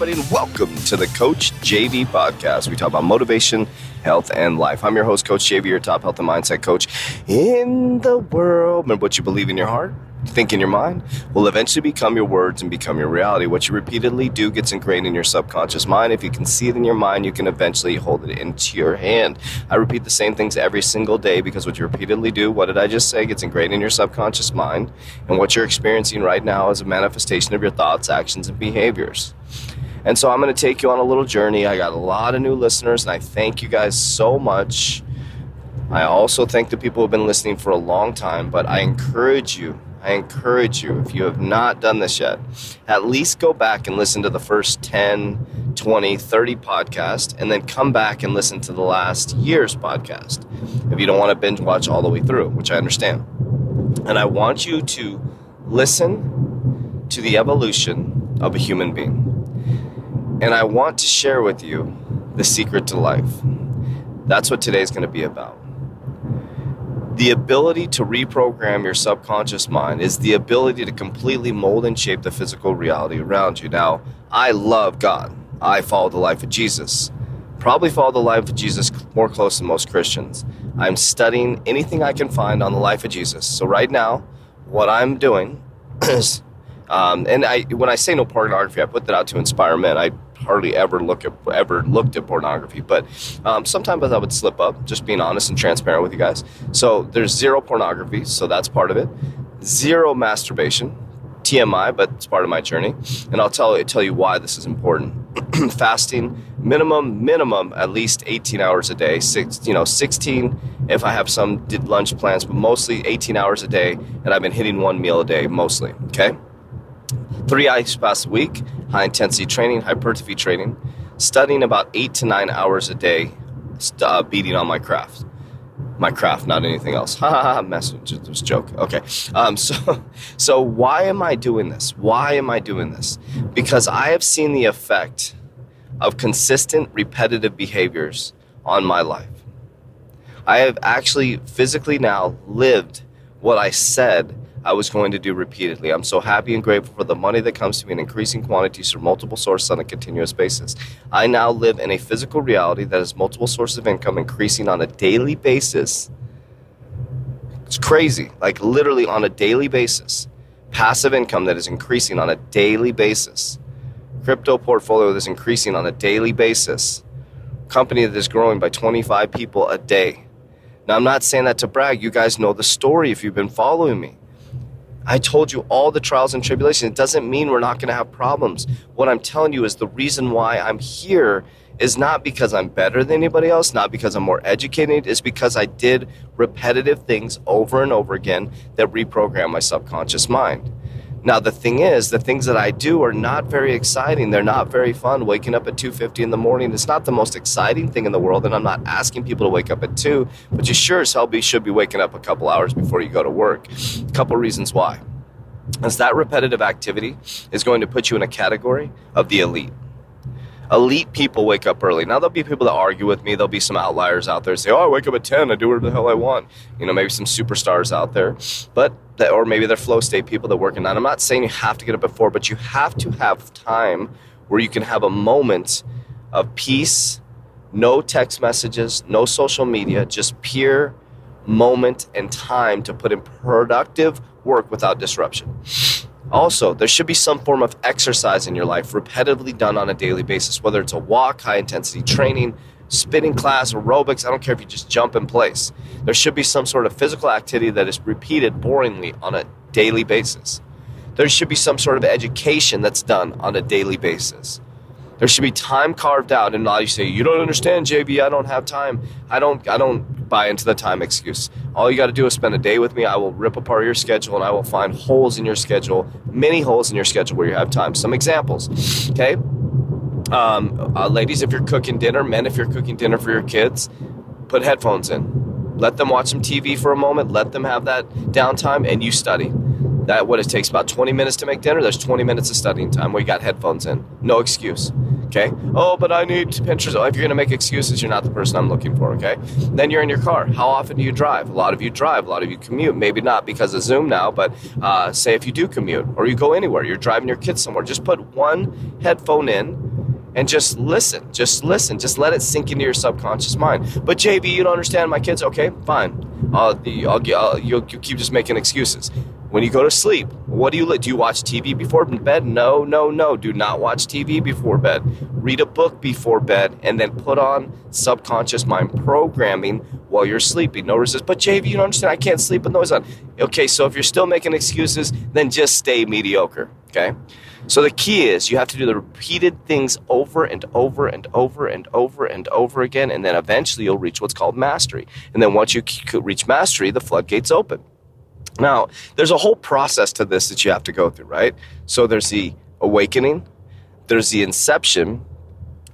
everybody, and welcome to the Coach JV podcast. We talk about motivation, health, and life. I'm your host, Coach JV, your top health and mindset coach in the world. Remember what you believe in your heart, think in your mind, will eventually become your words and become your reality. What you repeatedly do gets ingrained in your subconscious mind. If you can see it in your mind, you can eventually hold it into your hand. I repeat the same things every single day because what you repeatedly do, what did I just say, gets ingrained in your subconscious mind. And what you're experiencing right now is a manifestation of your thoughts, actions, and behaviors. And so I'm going to take you on a little journey. I got a lot of new listeners, and I thank you guys so much. I also thank the people who have been listening for a long time, but I encourage you, I encourage you, if you have not done this yet, at least go back and listen to the first 10, 20, 30 podcasts, and then come back and listen to the last year's podcast if you don't want to binge watch all the way through, which I understand. And I want you to listen to the evolution of a human being. And I want to share with you the secret to life. That's what today's going to be about. The ability to reprogram your subconscious mind is the ability to completely mold and shape the physical reality around you. Now, I love God. I follow the life of Jesus. Probably follow the life of Jesus more close than most Christians. I'm studying anything I can find on the life of Jesus. So, right now, what I'm doing is, um, and I, when I say no pornography, I put that out to inspire men. I hardly ever look at ever looked at pornography, but um, sometimes I would slip up. Just being honest and transparent with you guys. So there's zero pornography, so that's part of it. Zero masturbation, TMI, but it's part of my journey, and I'll tell tell you why this is important. Fasting, minimum minimum at least 18 hours a day. Six, you know, 16 if I have some did lunch plans, but mostly 18 hours a day, and I've been hitting one meal a day mostly. Okay three ice baths a week, high intensity training, hypertrophy training, studying about eight to nine hours a day, uh, beating on my craft. My craft, not anything else. Ha ha ha! Message, was joke. Okay, um, so so why am I doing this? Why am I doing this? Because I have seen the effect of consistent, repetitive behaviors on my life. I have actually physically now lived what I said I was going to do repeatedly. I'm so happy and grateful for the money that comes to me in increasing quantities from multiple sources on a continuous basis. I now live in a physical reality that has multiple sources of income increasing on a daily basis. It's crazy, like literally on a daily basis. Passive income that is increasing on a daily basis. Crypto portfolio that's increasing on a daily basis. Company that is growing by 25 people a day. Now, I'm not saying that to brag. You guys know the story if you've been following me. I told you all the trials and tribulations. It doesn't mean we're not going to have problems. What I'm telling you is the reason why I'm here is not because I'm better than anybody else, not because I'm more educated, it's because I did repetitive things over and over again that reprogram my subconscious mind. Now the thing is, the things that I do are not very exciting. They're not very fun. Waking up at 2:50 in the morning is not the most exciting thing in the world, and I'm not asking people to wake up at 2, but you sure as hell be, should be waking up a couple hours before you go to work. A couple reasons why. As that repetitive activity is going to put you in a category of the elite elite people wake up early. Now there'll be people that argue with me. There'll be some outliers out there say, "Oh, I wake up at 10. I do whatever the hell I want." You know, maybe some superstars out there, but that, or maybe they're flow state people that work in that. I'm not saying you have to get up at four, but you have to have time where you can have a moment of peace, no text messages, no social media, just pure moment and time to put in productive work without disruption. Also, there should be some form of exercise in your life repetitively done on a daily basis, whether it's a walk, high intensity training, spinning class, aerobics. I don't care if you just jump in place. There should be some sort of physical activity that is repeated boringly on a daily basis. There should be some sort of education that's done on a daily basis. There should be time carved out, and now you say, "You don't understand, JV. I don't have time. I don't. I don't buy into the time excuse. All you got to do is spend a day with me. I will rip apart your schedule, and I will find holes in your schedule, many holes in your schedule where you have time. Some examples, okay? Um, uh, ladies, if you're cooking dinner, men, if you're cooking dinner for your kids, Put headphones in. Let them watch some TV for a moment. Let them have that downtime, and you study. That what it takes about 20 minutes to make dinner. There's 20 minutes of studying time you got headphones in. No excuse. Okay. Oh, but I need Pinterest. Oh, if you're gonna make excuses, you're not the person I'm looking for. Okay. Then you're in your car. How often do you drive? A lot of you drive. A lot of you commute. Maybe not because of Zoom now, but uh, say if you do commute or you go anywhere, you're driving your kids somewhere. Just put one headphone in and just listen. Just listen. Just let it sink into your subconscious mind. But JV, you don't understand my kids. Okay, fine. I'll, I'll, I'll you'll, you keep just making excuses. When you go to sleep, what do you do? You watch TV before bed? No, no, no. Do not watch TV before bed. Read a book before bed, and then put on subconscious mind programming while you're sleeping. No resist. But JV, you don't understand. I can't sleep with noise on. Okay, so if you're still making excuses, then just stay mediocre. Okay. So the key is you have to do the repeated things over and over and over and over and over again, and then eventually you'll reach what's called mastery. And then once you reach mastery, the floodgates open. Now, there's a whole process to this that you have to go through, right? So there's the awakening, there's the inception,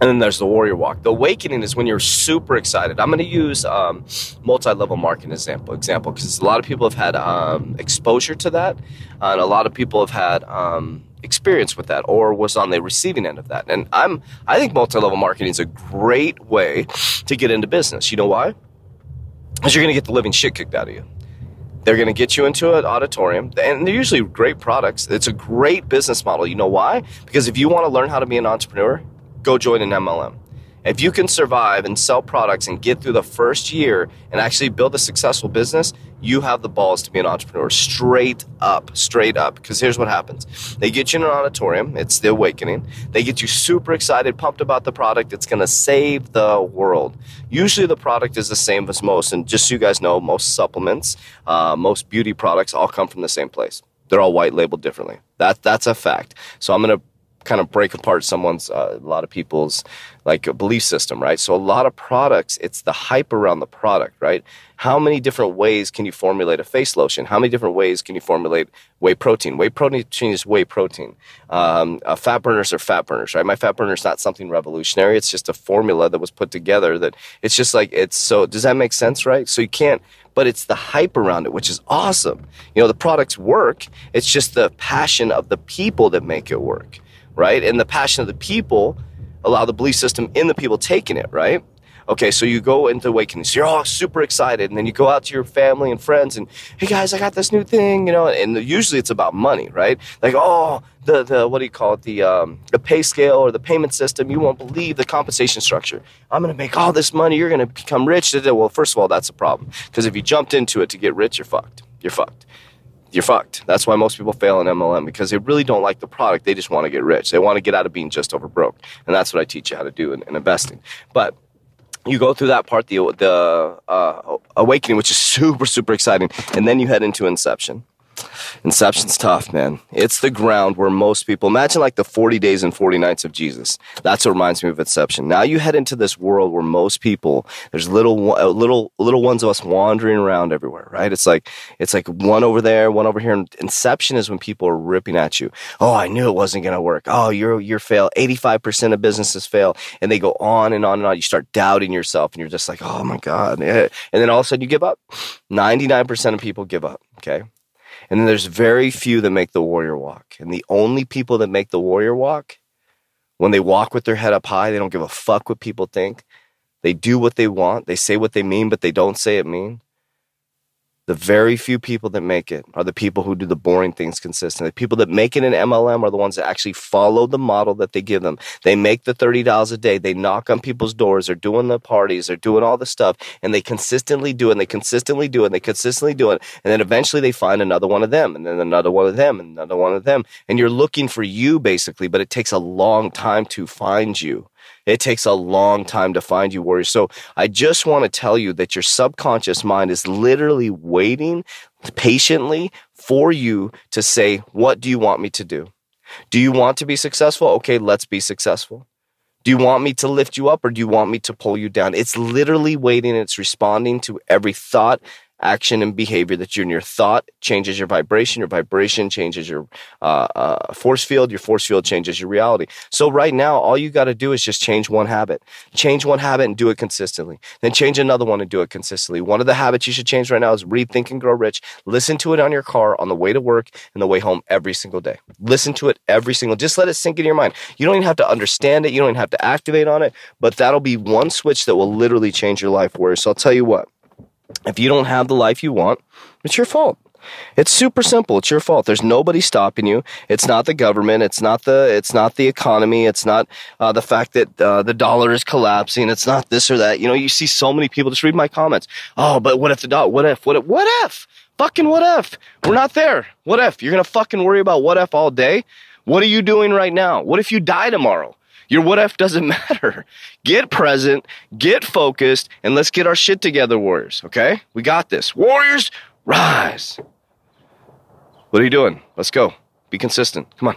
and then there's the warrior walk. The awakening is when you're super excited. I'm going to use um, multi-level marketing example example because a lot of people have had um, exposure to that, and a lot of people have had um, experience with that or was on the receiving end of that. And I'm I think multi-level marketing is a great way to get into business. You know why? Because you're going to get the living shit kicked out of you. They're going to get you into an auditorium, and they're usually great products. It's a great business model. You know why? Because if you want to learn how to be an entrepreneur, go join an MLM. If you can survive and sell products and get through the first year and actually build a successful business, you have the balls to be an entrepreneur straight up, straight up. Because here's what happens they get you in an auditorium, it's the awakening. They get you super excited, pumped about the product. It's going to save the world. Usually, the product is the same as most. And just so you guys know, most supplements, uh, most beauty products all come from the same place. They're all white labeled differently. That, that's a fact. So I'm going to kind of break apart someone's uh, a lot of people's like belief system right? So a lot of products it's the hype around the product right? How many different ways can you formulate a face lotion? How many different ways can you formulate whey protein? Whey protein is whey protein. Um, uh, fat burners are fat burners right? My fat burner is not something revolutionary. It's just a formula that was put together that it's just like it's so does that make sense right? So you can't but it's the hype around it, which is awesome. You know, the products work. It's just the passion of the people that make it work right? And the passion of the people allow the belief system in the people taking it, right? Okay, so you go into awakening. So you're all super excited, and then you go out to your family and friends, and hey guys, I got this new thing, you know. And usually it's about money, right? Like, oh, the the what do you call it? The um, the pay scale or the payment system. You won't believe the compensation structure. I'm gonna make all this money. You're gonna become rich. Well, first of all, that's a problem because if you jumped into it to get rich, you're fucked. You're fucked you're fucked. That's why most people fail in MLM because they really don't like the product. They just want to get rich. They want to get out of being just over broke. And that's what I teach you how to do in, in investing. But you go through that part, the, the uh, awakening, which is super, super exciting. And then you head into inception. Inception's tough, man. It's the ground where most people imagine like the 40 days and 40 nights of Jesus. That's what reminds me of Inception. Now you head into this world where most people, there's little, uh, little, little ones of us wandering around everywhere, right? It's like, it's like one over there, one over here. And Inception is when people are ripping at you. Oh, I knew it wasn't going to work. Oh, you're, you're fail. 85% of businesses fail. And they go on and on and on. You start doubting yourself and you're just like, oh my God. And then all of a sudden you give up. 99% of people give up. Okay. And then there's very few that make the warrior walk. And the only people that make the warrior walk, when they walk with their head up high, they don't give a fuck what people think. They do what they want. They say what they mean, but they don't say it mean. The very few people that make it are the people who do the boring things consistently. The people that make it in MLM are the ones that actually follow the model that they give them. They make the $30 a day. They knock on people's doors. They're doing the parties. They're doing all the stuff and they consistently do it and they consistently do it and they consistently do it. And then eventually they find another one of them and then another one of them and another one of them. And you're looking for you basically, but it takes a long time to find you. It takes a long time to find you, warriors. So I just want to tell you that your subconscious mind is literally waiting patiently for you to say, What do you want me to do? Do you want to be successful? Okay, let's be successful. Do you want me to lift you up or do you want me to pull you down? It's literally waiting. It's responding to every thought, action and behavior that you and your thought changes your vibration. Your vibration changes your uh, uh, force field. Your force field changes your reality. So right now, all you got to do is just change one habit. Change one habit and do it consistently. Then change another one and do it consistently. One of the habits you should change right now is read Think and Grow Rich. Listen to it on your car on the way to work and the way home every single day. Listen to it every single. Just let it sink into your mind. You don't even have to understand it. You don't even have to activate on it. But that'll be one switch that will literally change your life. Where so I'll tell you what. If you don't have the life you want, it's your fault. It's super simple. It's your fault. There's nobody stopping you. It's not the government. It's not the. It's not the economy. It's not uh, the fact that uh, the dollar is collapsing. It's not this or that. You know, you see so many people. Just read my comments. Oh, but what if the dollar? What if? What if? What if? Fucking what if? We're not there. What if? You're gonna fucking worry about what if all day? What are you doing right now? What if you die tomorrow? Your what if doesn't matter. Get present, get focused, and let's get our shit together, Warriors. Okay? We got this. Warriors, rise. What are you doing? Let's go. Be consistent. Come on.